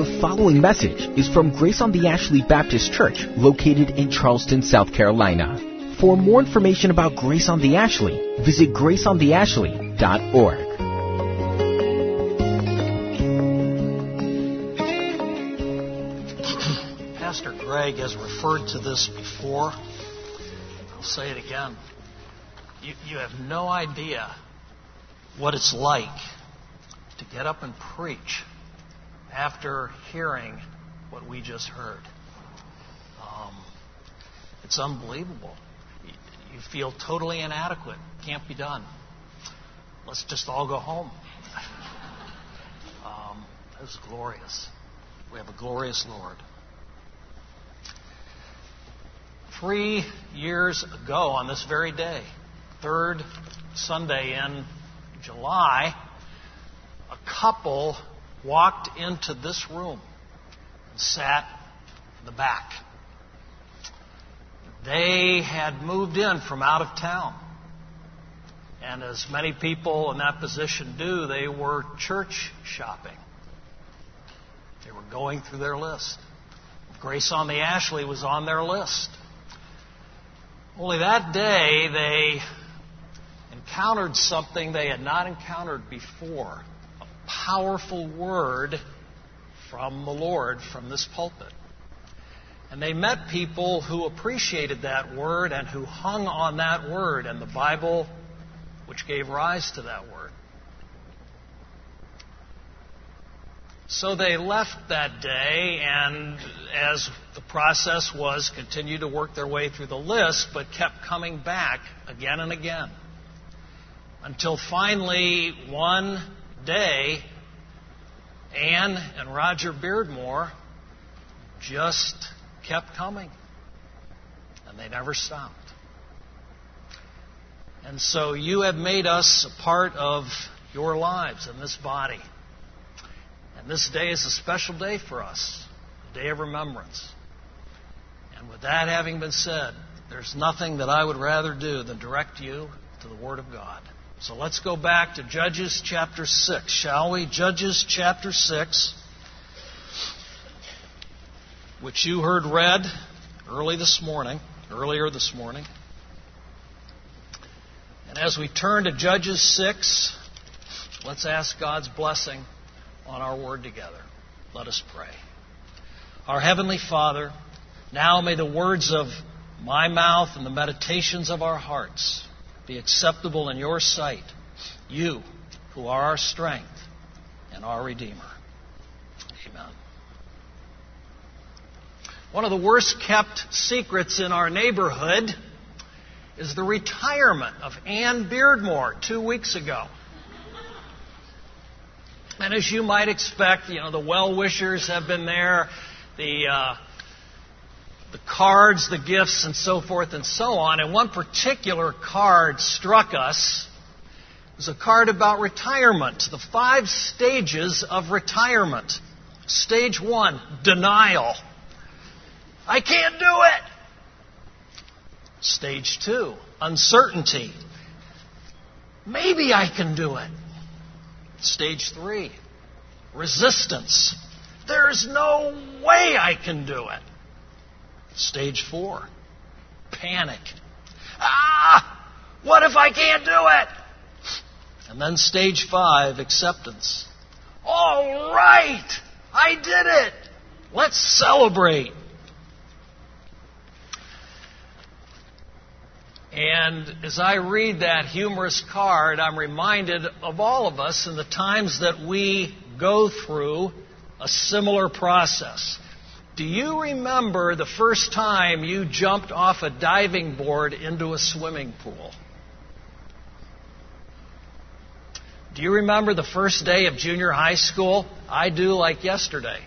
The following message is from Grace on the Ashley Baptist Church, located in Charleston, South Carolina. For more information about Grace on the Ashley, visit graceontheashley.org. Pastor Greg has referred to this before. I'll say it again. You, you have no idea what it's like to get up and preach after hearing what we just heard. Um, it's unbelievable. You, feel totally inadequate. Can't be done. Let's just all go home. Um, it was glorious. We have a glorious Lord. Three years ago, on this very day, third Sunday in July, a couple walked into this room and sat in the back. They had moved in from out of town. And as many people in that position do, they were church shopping. They were going through their list. Grace on the Ashley was on their list. Only that day they encountered something they had not encountered before powerful word from the Lord from this pulpit. And they met people who appreciated that word and who hung on that word and the Bible which gave rise to that word. So they left that day, and as the process was, continued to work their way through the list, but kept coming back again and again. Until finally, one day, Anne and Roger Beardmore just kept coming. And they never stopped. And so you have made us a part of your lives in this body. And this day is a special day for us, a day of remembrance. And with that having been said, there's nothing that I would rather do than direct you to the Word of God. So let's go back to Judges chapter 6, shall we? Judges chapter 6, which you heard read early this morning, earlier this morning. And as we turn to Judges 6, let's ask God's blessing on our word together. Let us pray. Our Heavenly Father, now may the words of my mouth and the meditations of our hearts be acceptable in your sight, you who are our strength and our Redeemer. Amen. One of the worst kept secrets in our neighborhood is the retirement of Ann Beardmore two weeks ago. And as you might expect, you know, the well wishers have been there, the, uh, the cards, the gifts, and so forth and so on. And one particular card struck us. It was a card about retirement, the five stages of retirement. Stage one, denial. I can't do it. Stage two, uncertainty. Maybe I can do it. Stage three, resistance. There's no way I can do it. Stage four, panic. Ah, what if I can't do it? And then stage five, acceptance. All right, I did it. Let's celebrate. And as I read that humorous card, I'm reminded of all of us and the times that we go through a similar process. Do you remember the first time you jumped off a diving board into a swimming pool? Do you remember the first day of junior high school? I do like yesterday.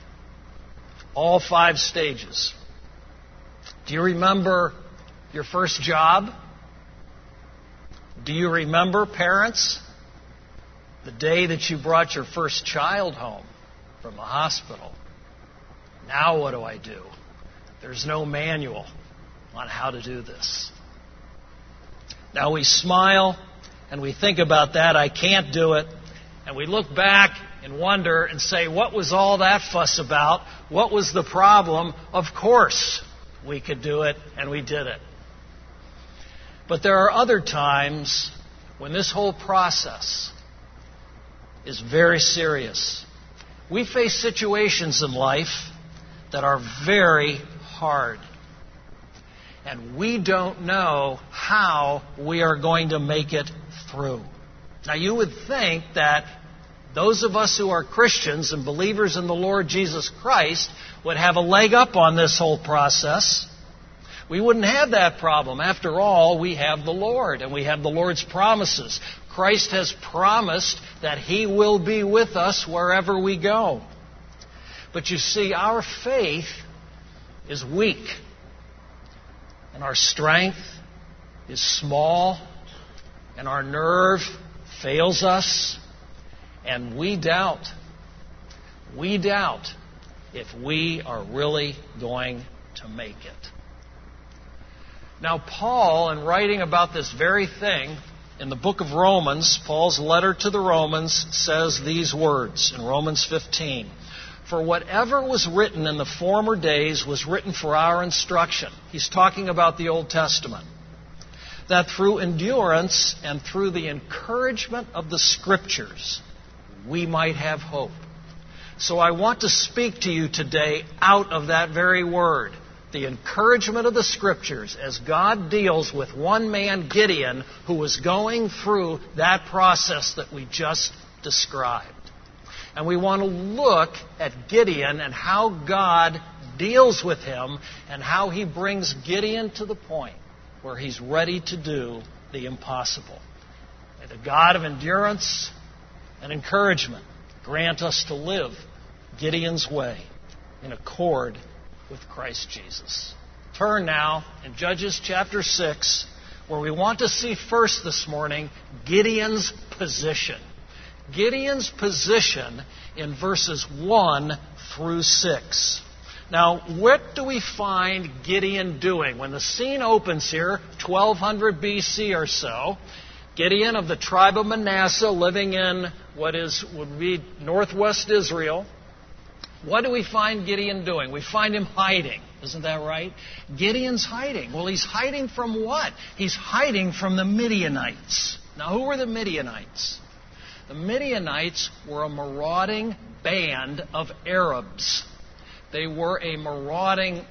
All five stages. Do you remember your first job? Do you remember, parents, the day that you brought your first child home from the hospital? Now, what do I do? There's no manual on how to do this. Now we smile and we think about that. I can't do it. And we look back and wonder and say, what was all that fuss about? What was the problem? Of course we could do it, and we did it. But there are other times when this whole process is very serious. We face situations in life that are very hard. And we don't know how we are going to make it through. Now, you would think that those of us who are Christians and believers in the Lord Jesus Christ would have a leg up on this whole process. We wouldn't have that problem. After all, we have the Lord and we have the Lord's promises. Christ has promised that He will be with us wherever we go. But you see, our faith is weak, and our strength is small, and our nerve fails us, and we doubt. We doubt if we are really going to make it. Now, Paul, in writing about this very thing, in the book of Romans, Paul's letter to the Romans says these words in Romans 15 For whatever was written in the former days was written for our instruction. He's talking about the Old Testament. That through endurance and through the encouragement of the Scriptures, we might have hope. So I want to speak to you today out of that very word the encouragement of the Scriptures as God deals with one man, Gideon, who was going through that process that we just described. And we want to look at Gideon and how God deals with him and how he brings Gideon to the point where he's ready to do the impossible. May the God of endurance and encouragement grant us to live Gideon's way in accord with Christ Jesus. Turn now in Judges chapter 6, where we want to see first this morning Gideon's position. Gideon's position in verses 1 through 6. Now, what do we find Gideon doing? When the scene opens here, 1200 BC or so, Gideon of the tribe of Manasseh living in what is would be northwest Israel, what do we find Gideon doing? We find him hiding. Isn't that right? Gideon's hiding. Well, he's hiding from what? He's hiding from the Midianites. Now, who were the Midianites? The Midianites were a marauding band of Arabs. They were a marauding,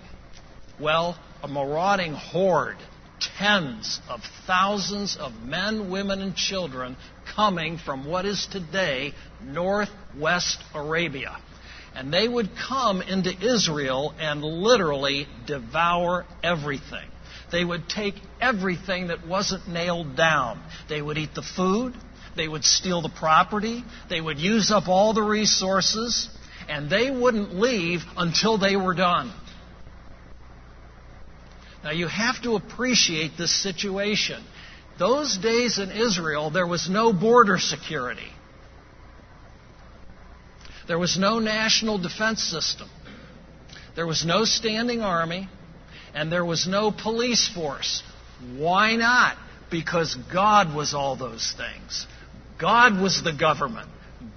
well, a marauding horde. Tens of thousands of men, women, and children coming from what is today northwest Arabia. And they would come into Israel and literally devour everything. They would take everything that wasn't nailed down. They would eat the food. They would steal the property. They would use up all the resources. And they wouldn't leave until they were done. Now you have to appreciate this situation. Those days in Israel, there was no border security. There was no national defense system. There was no standing army. And there was no police force. Why not? Because God was all those things. God was the government.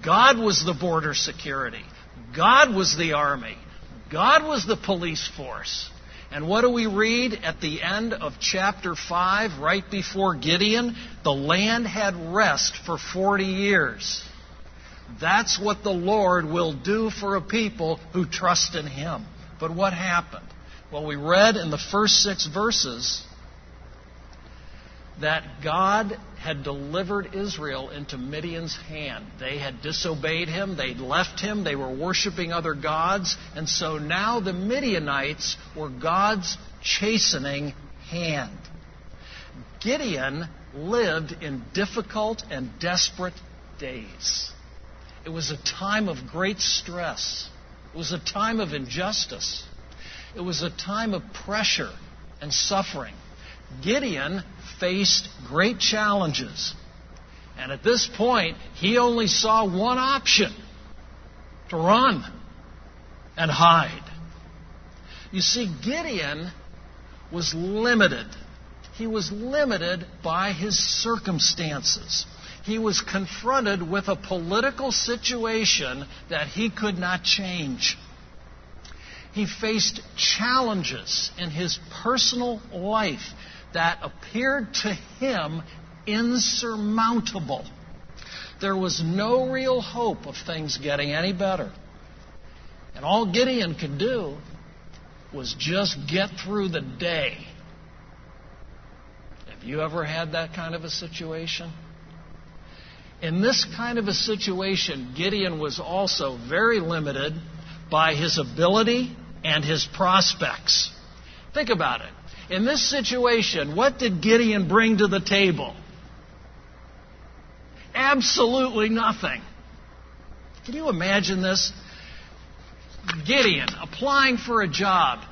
God was the border security. God was the army. God was the police force. And what do we read at the end of chapter 5, right before Gideon? The land had rest for 40 years. That's what the Lord will do for a people who trust in Him. But what happened? Well, we read in the first six verses that God had delivered Israel into Midian's hand. They had disobeyed him, they'd left him, they were worshiping other gods, and so now the Midianites were God's chastening hand. Gideon lived in difficult and desperate days. It was a time of great stress. It was a time of injustice. It was a time of pressure and suffering. Gideon faced great challenges. And at this point, he only saw one option to run and hide. You see, Gideon was limited. He was limited by his circumstances. he was confronted with a political situation that he could not change. He faced challenges in his personal life that appeared to him insurmountable. There was no real hope of things getting any better. And all Gideon could do was just get through the day. Have you ever had that kind of a situation? In this kind of a situation, Gideon was also very limited by his ability and his prospects. Think about it. In this situation, what did Gideon bring to the table? Absolutely nothing. Can you imagine this? Gideon applying for a job,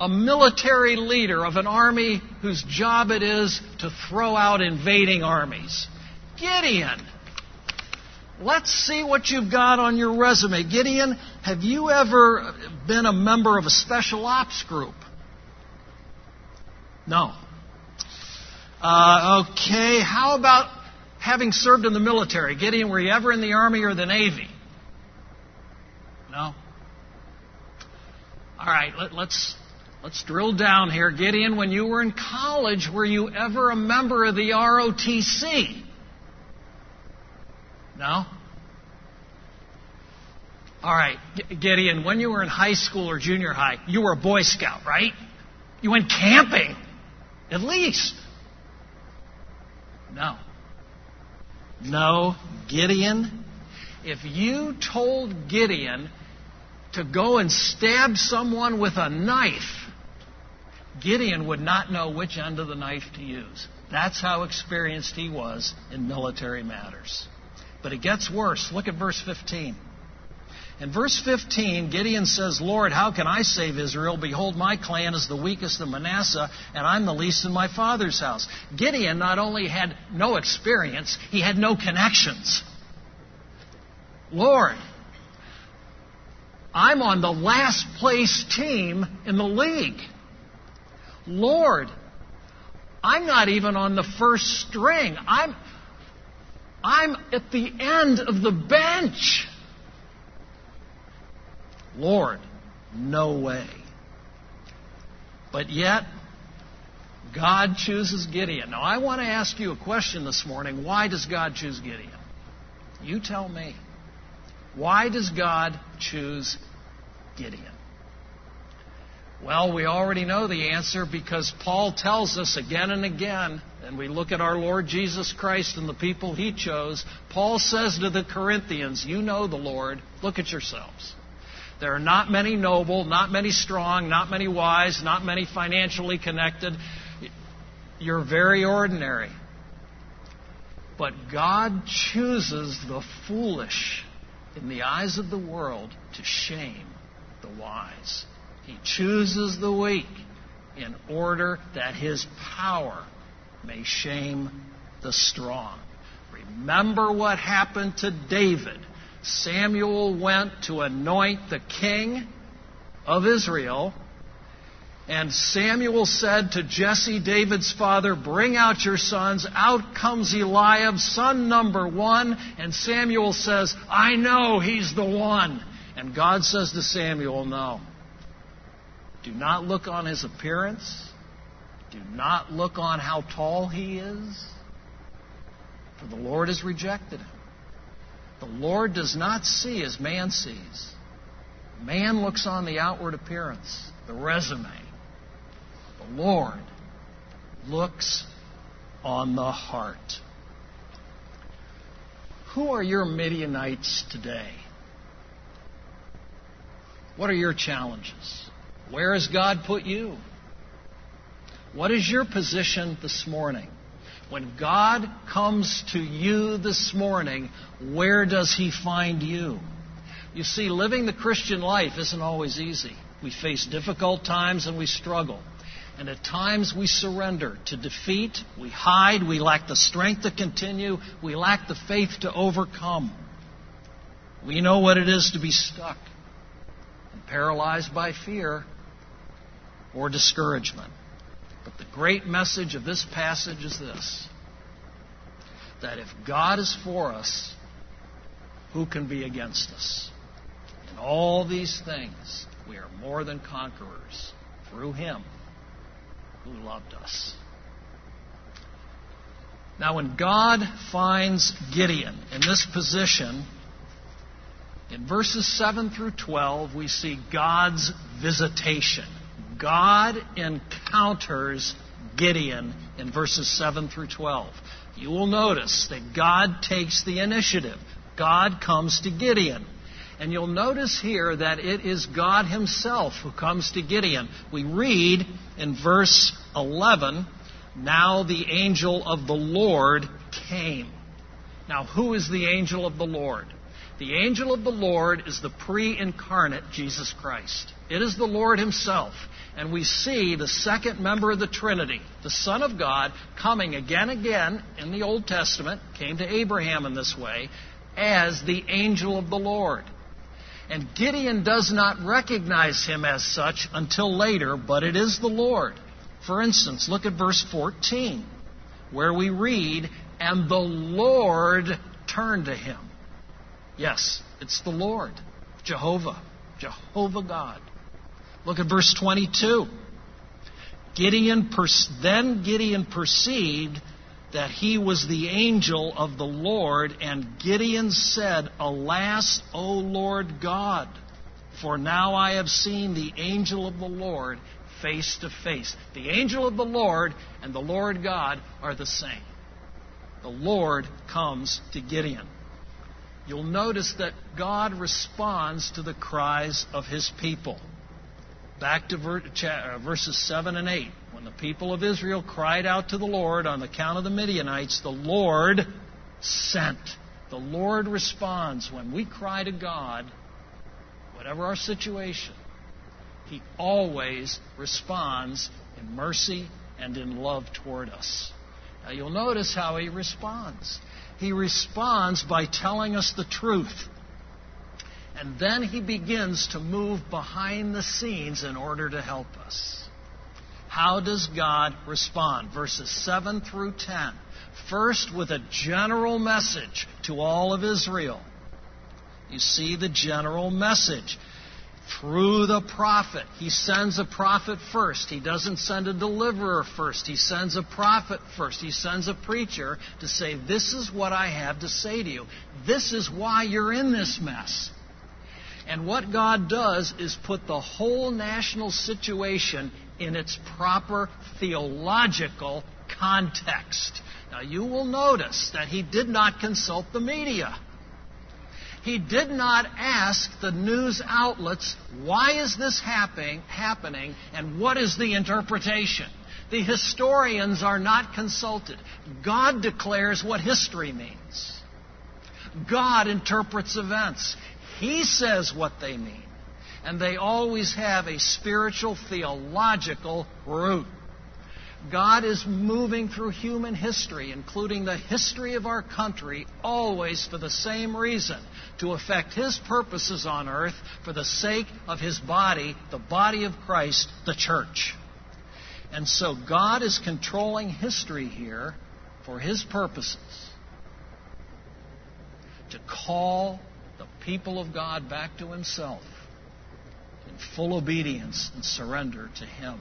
a military leader of an army whose job it is to throw out invading armies. Gideon, let's see what you've got on your resume. Gideon, have you ever been a member of a special ops group? No. Uh, okay, how about having served in the military? Gideon, were you ever in the Army or the Navy? No. All right, let, let's let's drill down here. Gideon, when you were in college, were you ever a member of the ROTC? No. All right, Gideon, when you were in high school or junior high, you were a Boy Scout, right? You went camping, at least. No. No, Gideon. If you told Gideon to go and stab someone with a knife, Gideon would not know which end of the knife to use. That's how experienced he was in military matters. But it gets worse. Look at verse 15. In verse 15, Gideon says, Lord, how can I save Israel? Behold, my clan is the weakest of Manasseh, and I'm the least in my father's house. Gideon not only had no experience, he had no connections. Lord, I'm on the last place team in the league. Lord, I'm not even on the first string. I'm, I'm at the end of the bench. Lord, no way. But yet, God chooses Gideon. Now, I want to ask you a question this morning. Why does God choose Gideon? You tell me. Why does God choose Gideon? Well, we already know the answer because Paul tells us again and again, and we look at our Lord Jesus Christ and the people he chose. Paul says to the Corinthians, You know the Lord, look at yourselves. There are not many noble, not many strong, not many wise, not many financially connected. You're very ordinary. But God chooses the foolish in the eyes of the world to shame the wise. He chooses the weak in order that his power may shame the strong. Remember what happened to David. Samuel went to anoint the king of Israel. And Samuel said to Jesse, David's father, Bring out your sons. Out comes Eliab, son number one. And Samuel says, I know he's the one. And God says to Samuel, No. Do not look on his appearance. Do not look on how tall he is. For the Lord has rejected him. The Lord does not see as man sees. Man looks on the outward appearance, the resume. The Lord looks on the heart. Who are your Midianites today? What are your challenges? Where has God put you? What is your position this morning? When God comes to you this morning, where does He find you? You see, living the Christian life isn't always easy. We face difficult times and we struggle. And at times we surrender to defeat, we hide, we lack the strength to continue, we lack the faith to overcome. We know what it is to be stuck and paralyzed by fear or discouragement. But the great message of this passage is this that if God is for us, who can be against us? In all these things, we are more than conquerors through Him who loved us. Now, when God finds Gideon in this position, in verses 7 through 12, we see God's visitation. God encounters Gideon in verses 7 through 12. You will notice that God takes the initiative. God comes to Gideon. And you'll notice here that it is God Himself who comes to Gideon. We read in verse 11, Now the angel of the Lord came. Now, who is the angel of the Lord? The angel of the Lord is the pre incarnate Jesus Christ. It is the Lord Himself. And we see the second member of the Trinity, the Son of God, coming again and again in the Old Testament, came to Abraham in this way, as the angel of the Lord. And Gideon does not recognize him as such until later, but it is the Lord. For instance, look at verse 14, where we read, And the Lord turned to him. Yes, it's the Lord, Jehovah, Jehovah God. Look at verse 22. Gideon then Gideon perceived that he was the angel of the Lord, and Gideon said, Alas, O Lord God, for now I have seen the angel of the Lord face to face. The angel of the Lord and the Lord God are the same. The Lord comes to Gideon. You'll notice that God responds to the cries of his people. Back to uh, verses 7 and 8. When the people of Israel cried out to the Lord on account of the Midianites, the Lord sent. The Lord responds when we cry to God, whatever our situation, He always responds in mercy and in love toward us. Now you'll notice how He responds. He responds by telling us the truth. And then he begins to move behind the scenes in order to help us. How does God respond? Verses 7 through 10. First, with a general message to all of Israel. You see the general message. Through the prophet. He sends a prophet first. He doesn't send a deliverer first. He sends a prophet first. He sends a preacher to say, This is what I have to say to you. This is why you're in this mess. And what God does is put the whole national situation in its proper theological context. Now, you will notice that he did not consult the media. He did not ask the news outlets, why is this happening, happening and what is the interpretation? The historians are not consulted. God declares what history means. God interprets events. He says what they mean. And they always have a spiritual, theological root. God is moving through human history, including the history of our country, always for the same reason to effect His purposes on earth for the sake of His body, the body of Christ, the church. And so God is controlling history here for His purposes to call the people of God back to Himself in full obedience and surrender to Him.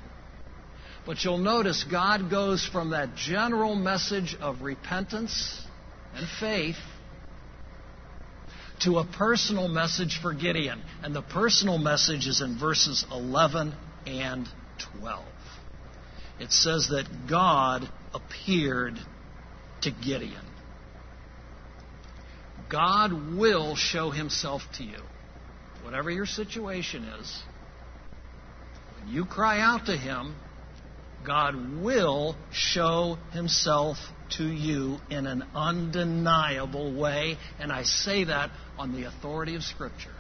But you'll notice God goes from that general message of repentance and faith to a personal message for Gideon. And the personal message is in verses 11 and 12. It says that God appeared to Gideon. God will show himself to you. Whatever your situation is, when you cry out to him, God will show himself to you in an undeniable way, and I say that on the authority of Scripture.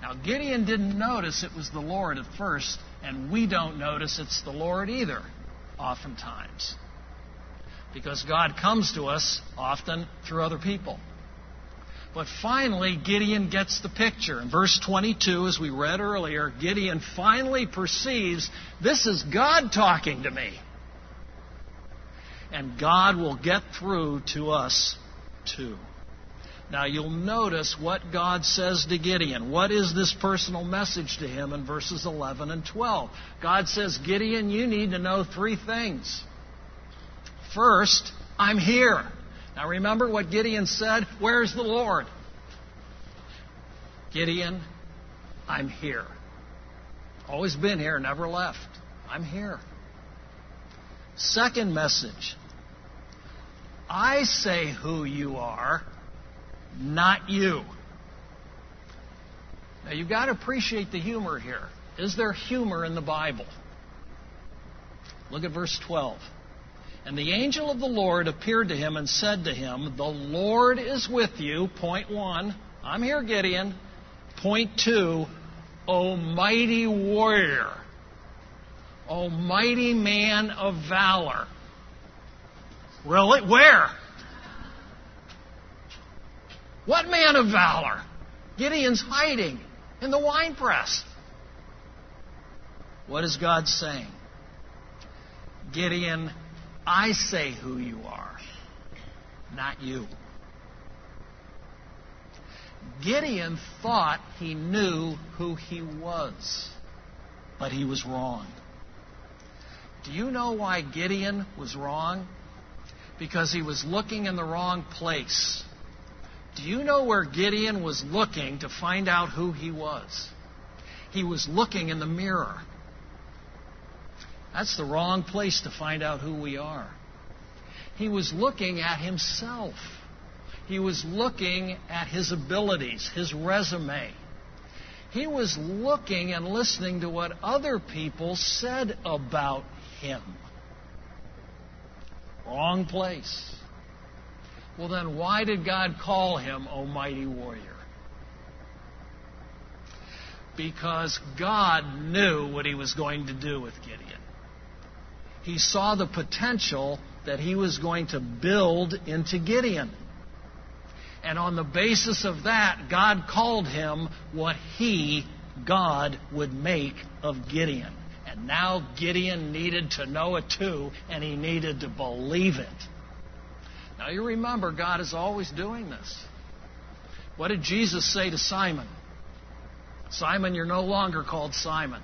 Now, Gideon didn't notice it was the Lord at first, and we don't notice it's the Lord either, oftentimes because God comes to us often through other people. But finally, Gideon gets the picture. In verse 22, as we read earlier, Gideon finally perceives this is God talking to me. and God will get through to us too. Now you'll notice what God says to Gideon. What is this personal message to him in verses 11 and 12? God says, Gideon, you need to know three things. First, I'm here. Now remember what Gideon said? Where's the Lord? Gideon, I'm here. Always been here, never left. I'm here. Second message I say who you are, not you. Now you've got to appreciate the humor here. Is there humor in the Bible? Look at verse 12. And the angel of the Lord appeared to him and said to him, The Lord is with you. Point one. I'm here, Gideon. Point two. O mighty warrior. O mighty man of valor. Really? Where? What man of valor? Gideon's hiding in the winepress. What is God saying? Gideon, I say who you are, not you. Gideon thought he knew who he was, but he was wrong. Do you know why Gideon was wrong? Because he was looking in the wrong place. Do you know where Gideon was looking to find out who he was? He was looking in the mirror. That's the wrong place to find out who we are. He was looking at himself. He was looking at his abilities, his resume. He was looking and listening to what other people said about him. Wrong place. Well, then, why did God call him Almighty Warrior? Because God knew what he was going to do with Gideon. He saw the potential that he was going to build into Gideon. And on the basis of that, God called him what he, God, would make of Gideon. And now Gideon needed to know it too, and he needed to believe it. Now you remember, God is always doing this. What did Jesus say to Simon? Simon, you're no longer called Simon.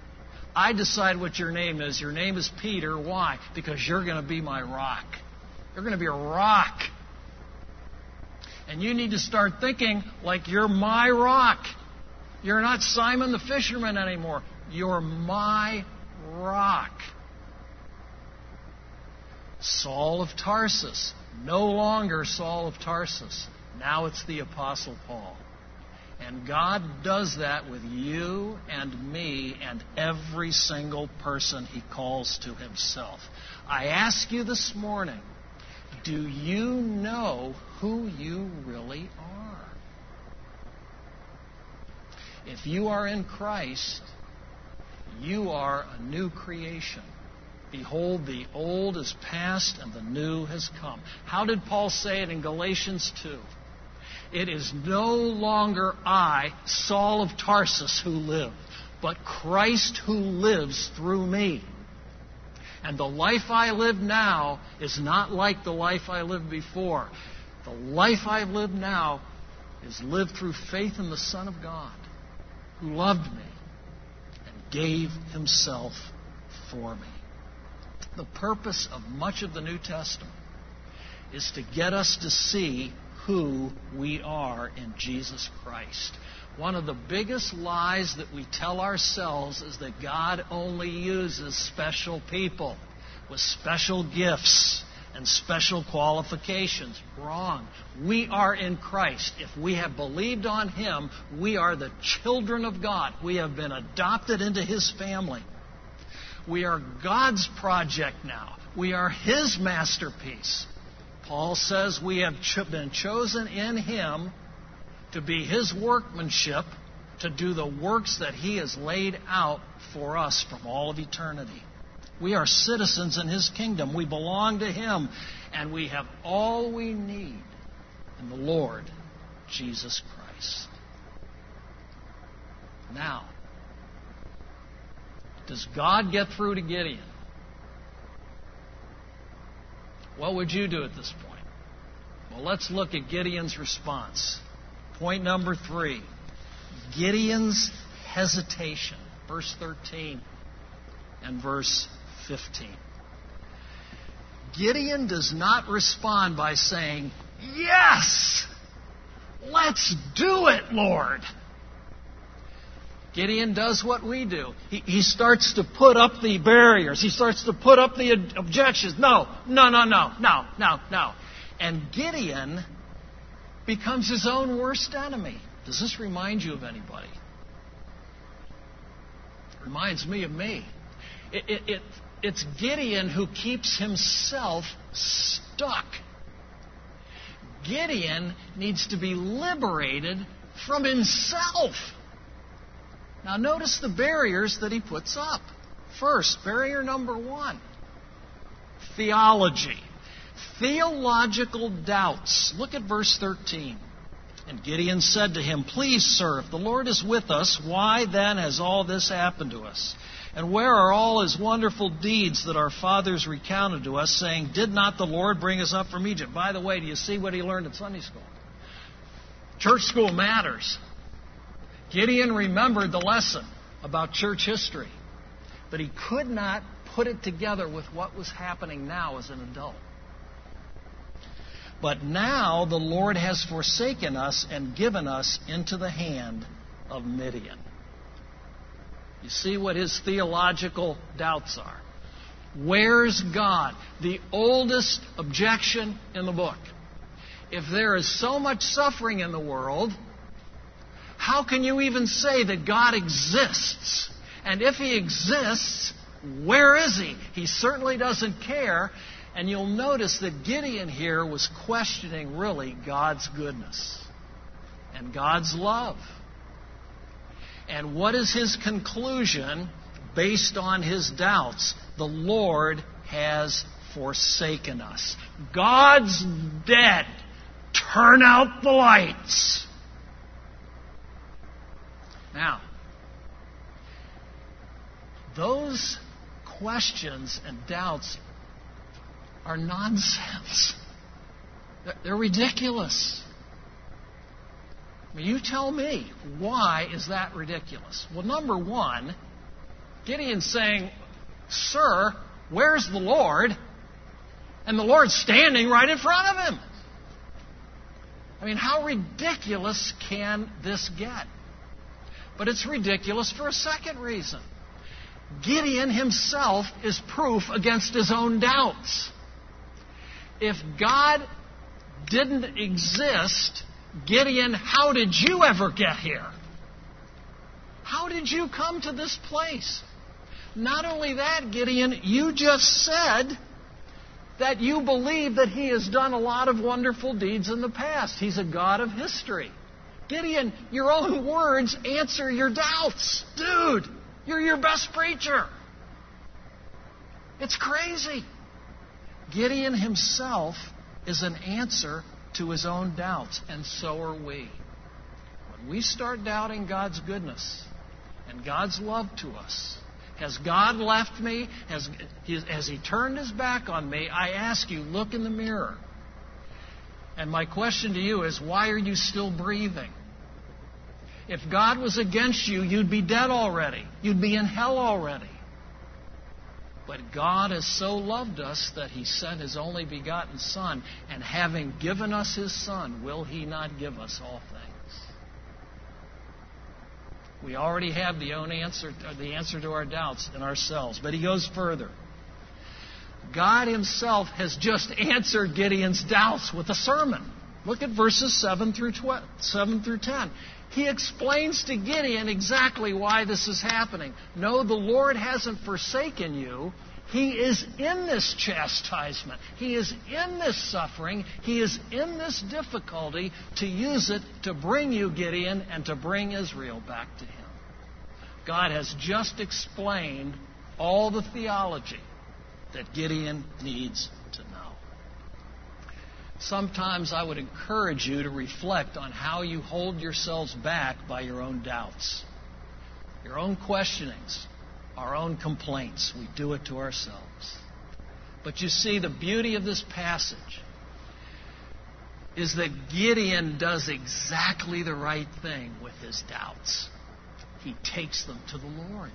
I decide what your name is. Your name is Peter. Why? Because you're going to be my rock. You're going to be a rock. And you need to start thinking like you're my rock. You're not Simon the fisherman anymore. You're my rock. Saul of Tarsus, no longer Saul of Tarsus. Now it's the Apostle Paul. And God does that with you and me and every single person he calls to himself. I ask you this morning do you know who you really are? If you are in Christ, you are a new creation. Behold, the old is past and the new has come. How did Paul say it in Galatians 2? It is no longer I, Saul of Tarsus, who live, but Christ who lives through me. And the life I live now is not like the life I lived before. The life I live now is lived through faith in the Son of God, who loved me and gave himself for me. The purpose of much of the New Testament is to get us to see who we are in Jesus Christ. One of the biggest lies that we tell ourselves is that God only uses special people with special gifts and special qualifications. Wrong. We are in Christ. If we have believed on Him, we are the children of God. We have been adopted into His family. We are God's project now. We are His masterpiece. Paul says we have been chosen in Him to be His workmanship, to do the works that He has laid out for us from all of eternity. We are citizens in His kingdom. We belong to Him. And we have all we need in the Lord Jesus Christ. Now, does God get through to Gideon? What would you do at this point? Well, let's look at Gideon's response. Point number three Gideon's hesitation. Verse 13 and verse 15. Gideon does not respond by saying, Yes! Let's do it, Lord! Gideon does what we do. He, he, starts to put up the barriers. He starts to put up the objections. No, no, no, no, no, no, no. And Gideon becomes his own worst enemy. Does this remind you of anybody? It reminds me of me. It, it, it, it's Gideon who keeps himself stuck. Gideon needs to be liberated from himself. Now, notice the barriers that he puts up. First, barrier number one theology. Theological doubts. Look at verse 13. And Gideon said to him, Please, sir, if the Lord is with us, why then has all this happened to us? And where are all his wonderful deeds that our fathers recounted to us, saying, Did not the Lord bring us up from Egypt? By the way, do you see what he learned in Sunday school? Church school matters. Gideon remembered the lesson about church history, but he could not put it together with what was happening now as an adult. But now the Lord has forsaken us and given us into the hand of Midian. You see what his theological doubts are. Where's God? The oldest objection in the book. If there is so much suffering in the world, how can you even say that God exists? And if He exists, where is He? He certainly doesn't care. And you'll notice that Gideon here was questioning really God's goodness and God's love. And what is his conclusion based on his doubts? The Lord has forsaken us. God's dead. Turn out the lights. Now, those questions and doubts are nonsense. They're ridiculous. I mean, you tell me, why is that ridiculous? Well, number one, Gideon's saying, Sir, where's the Lord? And the Lord's standing right in front of him. I mean, how ridiculous can this get? But it's ridiculous for a second reason. Gideon himself is proof against his own doubts. If God didn't exist, Gideon, how did you ever get here? How did you come to this place? Not only that, Gideon, you just said that you believe that he has done a lot of wonderful deeds in the past. He's a God of history. Gideon, your own words answer your doubts. Dude, you're your best preacher. It's crazy. Gideon himself is an answer to his own doubts, and so are we. When we start doubting God's goodness and God's love to us, has God left me? Has, has He turned His back on me? I ask you, look in the mirror. And my question to you is, why are you still breathing? If God was against you, you'd be dead already. You'd be in hell already. But God has so loved us that He sent His only begotten Son, and having given us His Son, will He not give us all things? We already have the, own answer, uh, the answer to our doubts in ourselves. But He goes further. God Himself has just answered Gideon's doubts with a sermon. Look at verses 7 through, 12, 7 through 10 he explains to Gideon exactly why this is happening. No, the Lord hasn't forsaken you. He is in this chastisement. He is in this suffering. He is in this difficulty to use it to bring you, Gideon, and to bring Israel back to Him. God has just explained all the theology that Gideon needs sometimes I would encourage you to reflect on how you hold yourselves back by your own doubts, your own questionings, our own complaints. We do it to ourselves. But you see, the beauty of this passage is that Gideon does exactly the right thing with his doubts. He takes them to the Lord.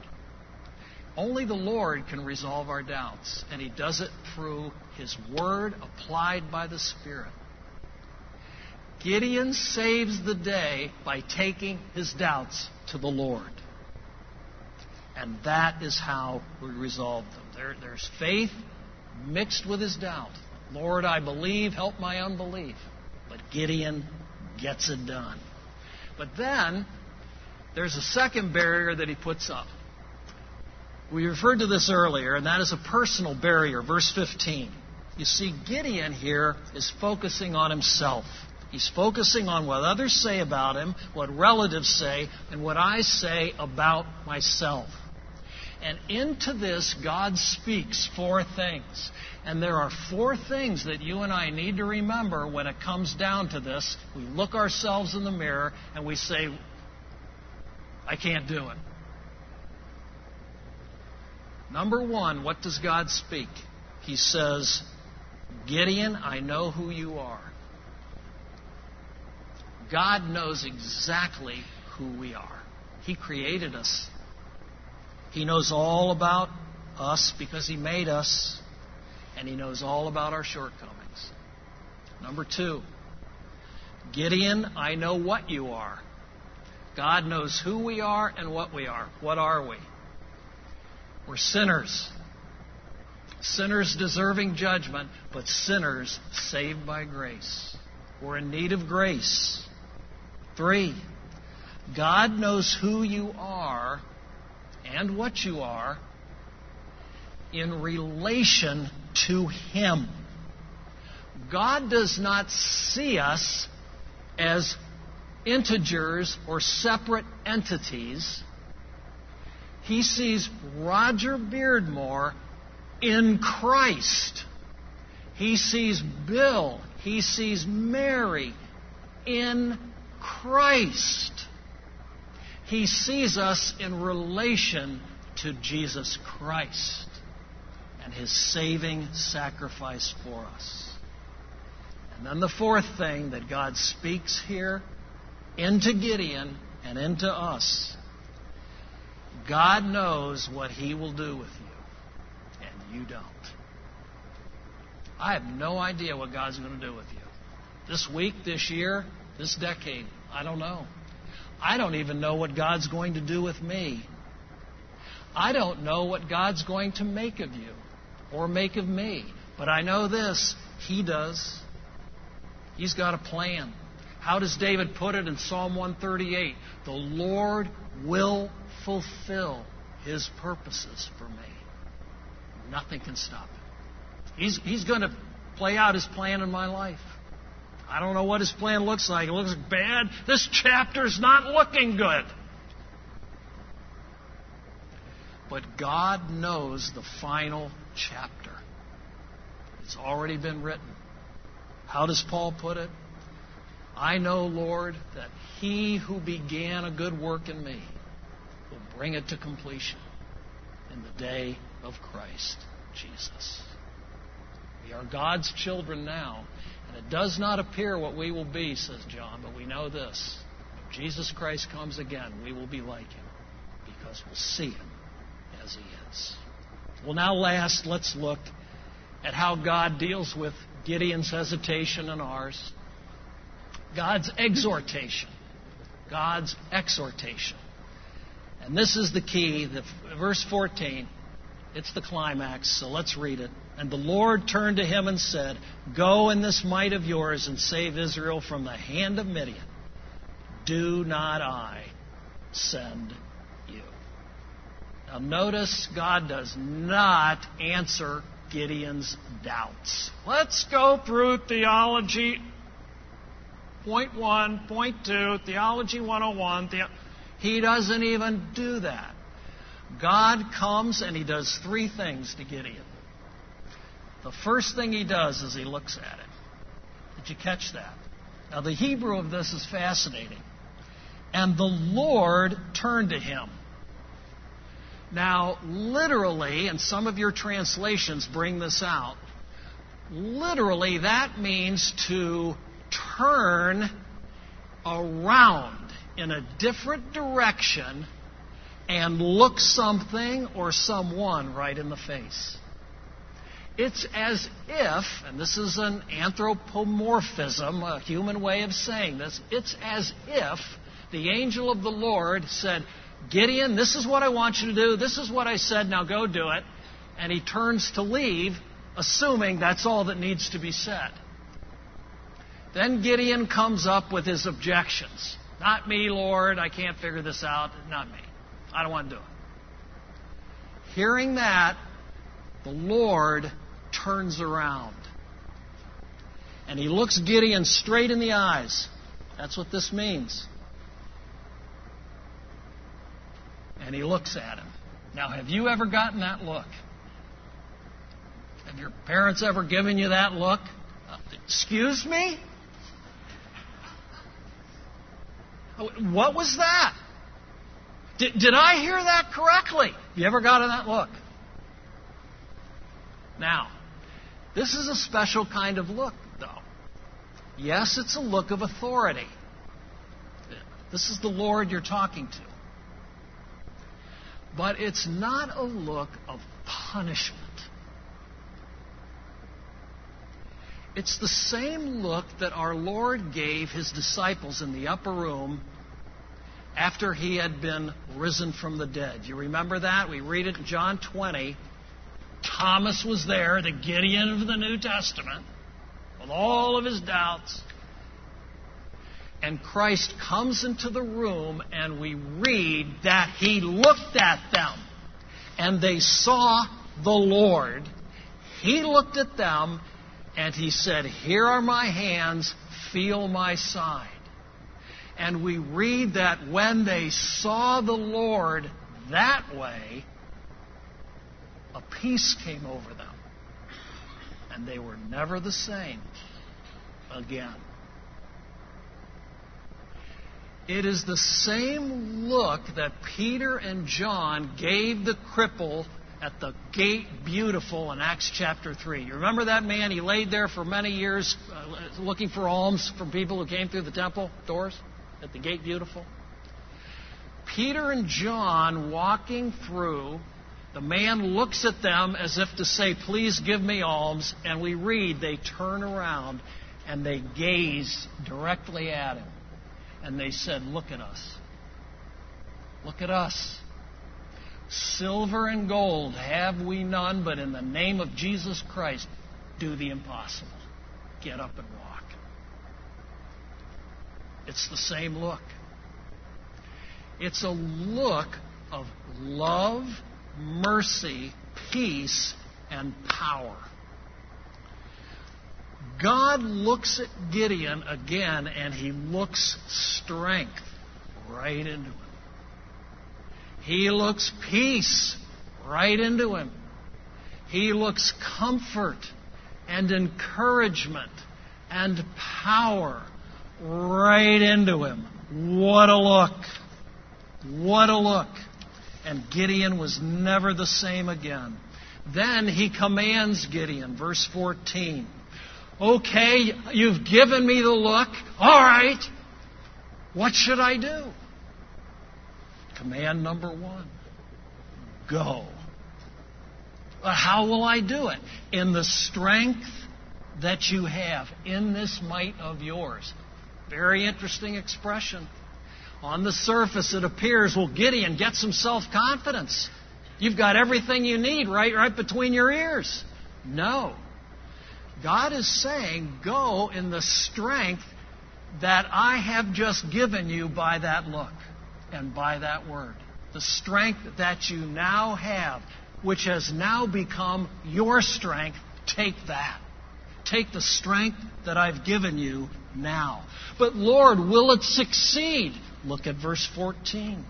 Only the Lord can resolve our doubts, and He does it through His Word applied by the Spirit. Gideon saves the day by taking his doubts to the Lord. And that is how we resolve them. There, there's faith mixed with his doubt. Lord, I believe, help my unbelief. But Gideon gets it done. But then there's a second barrier that he puts up. We referred to this earlier, and that is a personal barrier. Verse 15. You see, Gideon here is focusing on himself. He's focusing on what others say about him, what relatives say, and what I say about myself. And into this, God speaks four things. And there are four things that you and I need to remember when it comes down to this. We look ourselves in the mirror and we say, I can't do it. Number one, what does God speak? He says, Gideon, I know who you are. God knows exactly who we are. He created us. He knows all about us because He made us, and He knows all about our shortcomings. Number two, Gideon, I know what you are. God knows who we are and what we are. What are we? We're sinners. Sinners deserving judgment, but sinners saved by grace. We're in need of grace. Three, God knows who you are and what you are in relation to Him. God does not see us as integers or separate entities. He sees Roger Beardmore in Christ. He sees Bill. He sees Mary in Christ. He sees us in relation to Jesus Christ and his saving sacrifice for us. And then the fourth thing that God speaks here into Gideon and into us God knows what he will do with you, and you don't. I have no idea what God's going to do with you. This week, this year, this decade. I don't know. I don't even know what God's going to do with me. I don't know what God's going to make of you or make of me. But I know this He does. He's got a plan. How does David put it in Psalm 138? The Lord will fulfill His purposes for me. Nothing can stop it. He's, he's going to play out His plan in my life. I don't know what his plan looks like. It looks bad. This chapter's not looking good. But God knows the final chapter. It's already been written. How does Paul put it? I know, Lord, that he who began a good work in me will bring it to completion in the day of Christ Jesus. We are God's children now, and it does not appear what we will be, says John, but we know this. When Jesus Christ comes again, we will be like him because we'll see him as he is. Well, now, last, let's look at how God deals with Gideon's hesitation and ours. God's exhortation. God's exhortation. And this is the key, the, verse 14. It's the climax, so let's read it. And the Lord turned to him and said, Go in this might of yours and save Israel from the hand of Midian. Do not I send you? Now, notice God does not answer Gideon's doubts. Let's go through theology. Point one, point two, theology 101. The, he doesn't even do that. God comes and he does three things to Gideon. The first thing he does is he looks at it. Did you catch that? Now, the Hebrew of this is fascinating. And the Lord turned to him. Now, literally, and some of your translations bring this out, literally that means to turn around in a different direction and look something or someone right in the face. It's as if, and this is an anthropomorphism, a human way of saying this, it's as if the angel of the Lord said, Gideon, this is what I want you to do, this is what I said, now go do it. And he turns to leave, assuming that's all that needs to be said. Then Gideon comes up with his objections. Not me, Lord, I can't figure this out. Not me. I don't want to do it. Hearing that, the Lord turns around. And he looks Gideon straight in the eyes. That's what this means. And he looks at him. Now, have you ever gotten that look? Have your parents ever given you that look? Uh, excuse me? What was that? Did, did I hear that correctly? You ever gotten that look? Now, this is a special kind of look, though. Yes, it's a look of authority. This is the Lord you're talking to. But it's not a look of punishment. It's the same look that our Lord gave his disciples in the upper room after he had been risen from the dead. You remember that? We read it in John 20. Thomas was there, the Gideon of the New Testament, with all of his doubts. And Christ comes into the room, and we read that he looked at them, and they saw the Lord. He looked at them, and he said, Here are my hands, feel my side. And we read that when they saw the Lord that way, a peace came over them. And they were never the same again. It is the same look that Peter and John gave the cripple at the gate beautiful in Acts chapter 3. You remember that man? He laid there for many years uh, looking for alms from people who came through the temple doors at the gate beautiful. Peter and John walking through, the man looks at them as if to say, Please give me alms. And we read they turn around and they gaze directly at him. And they said, Look at us. Look at us. Silver and gold have we none, but in the name of Jesus Christ, do the impossible. Get up and walk. It's the same look. It's a look of love, mercy, peace, and power. God looks at Gideon again and he looks strength right into. He looks peace right into him. He looks comfort and encouragement and power right into him. What a look! What a look! And Gideon was never the same again. Then he commands Gideon, verse 14. Okay, you've given me the look. All right. What should I do? Command number one go. But how will I do it? In the strength that you have, in this might of yours. Very interesting expression. On the surface, it appears, well, Gideon gets some self confidence. You've got everything you need right, right between your ears. No. God is saying, go in the strength that I have just given you by that look and by that word. The strength that you now have, which has now become your strength, take that. Take the strength that I've given you now. But Lord, will it succeed? Look at verse 14.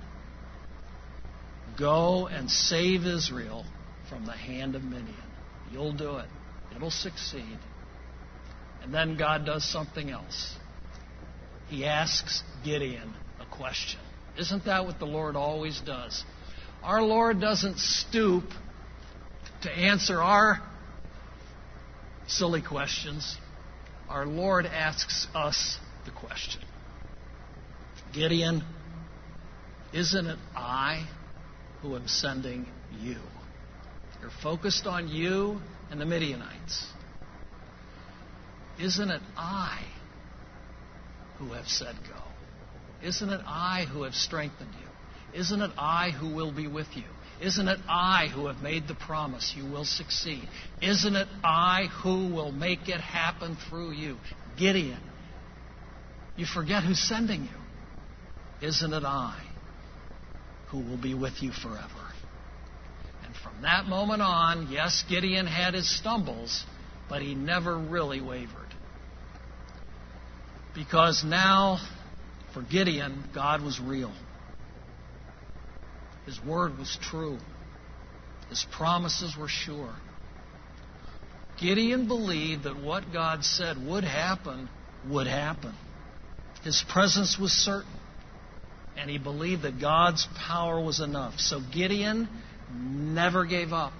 Go and save Israel from the hand of Midian. You'll do it. It'll succeed. And then God does something else. He asks Gideon a question. Isn't that what the Lord always does? Our Lord doesn't stoop to answer our silly questions. Our Lord asks us the question Gideon, isn't it I who am sending you? You're focused on you and the Midianites. Isn't it I who have said go? Isn't it I who have strengthened you? Isn't it I who will be with you? Isn't it I who have made the promise you will succeed? Isn't it I who will make it happen through you? Gideon, you forget who's sending you. Isn't it I who will be with you forever? And from that moment on, yes, Gideon had his stumbles, but he never really wavered. Because now, for Gideon, God was real. His word was true. His promises were sure. Gideon believed that what God said would happen would happen. His presence was certain. And he believed that God's power was enough. So Gideon never gave up.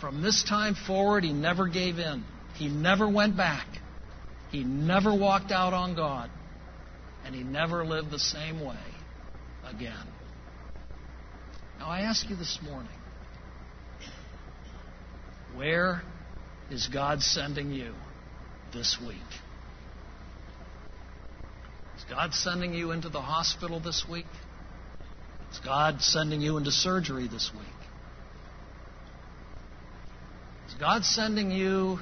From this time forward, he never gave in. He never went back. He never walked out on God. And he never lived the same way again. Now, I ask you this morning where is God sending you this week? Is God sending you into the hospital this week? Is God sending you into surgery this week? Is God sending you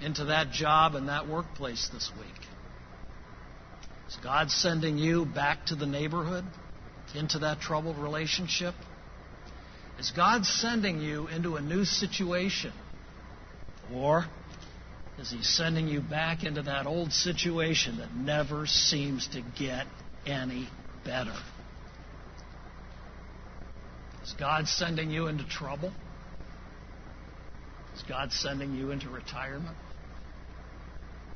into that job and that workplace this week? Is God sending you back to the neighborhood, into that troubled relationship? Is God sending you into a new situation? Or is He sending you back into that old situation that never seems to get any better? Is God sending you into trouble? Is God sending you into retirement?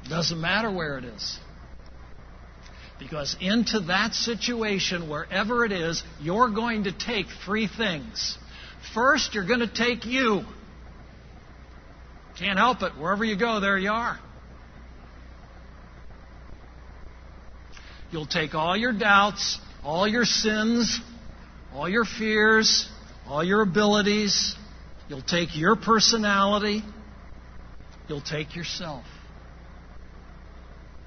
Doesn't matter where it is. Because into that situation, wherever it is, you're going to take three things. First, you're going to take you. Can't help it. Wherever you go, there you are. You'll take all your doubts, all your sins, all your fears, all your abilities. You'll take your personality. You'll take yourself.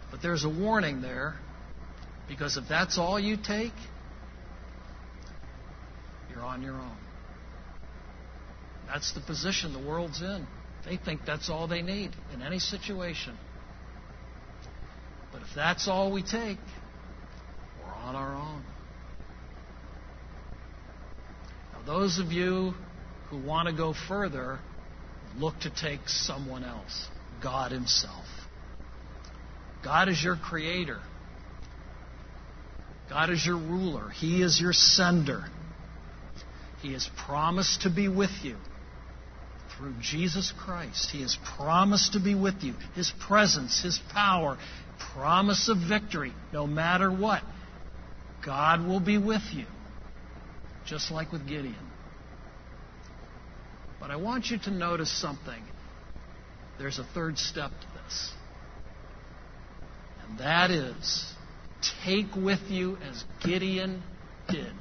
But there's a warning there because if that's all you take, you're on your own. That's the position the world's in. They think that's all they need in any situation. But if that's all we take, we're on our own. Now, those of you who want to go further, look to take someone else God Himself. God is your creator. God is your ruler. He is your sender. He has promised to be with you through Jesus Christ. He has promised to be with you. His presence, His power, promise of victory, no matter what. God will be with you, just like with Gideon. But I want you to notice something. There's a third step to this. And that is take with you, as Gideon did,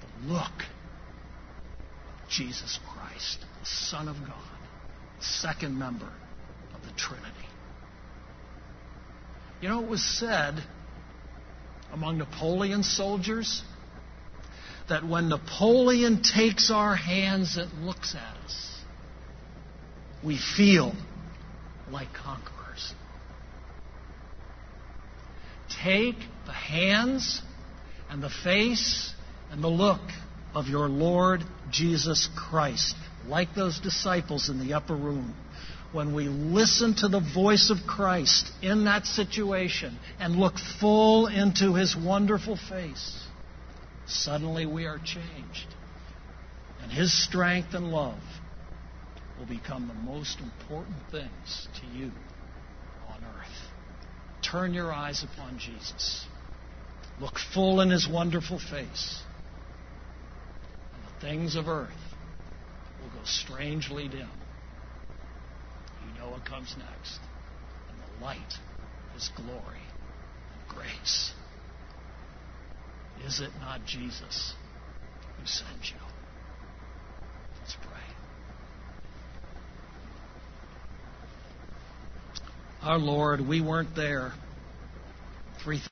the look of Jesus Christ, the Son of God, second member of the Trinity. You know, it was said among Napoleon's soldiers that when Napoleon takes our hands and looks at us, we feel like conquerors. Take the hands and the face and the look of your Lord Jesus Christ, like those disciples in the upper room. When we listen to the voice of Christ in that situation and look full into his wonderful face, suddenly we are changed. And his strength and love will become the most important things to you on earth. Turn your eyes upon Jesus. look full in his wonderful face, and the things of earth will go strangely dim. You know what comes next. And the light is glory and grace. Is it not Jesus who sent you? Let's pray. Our Lord, we weren't there three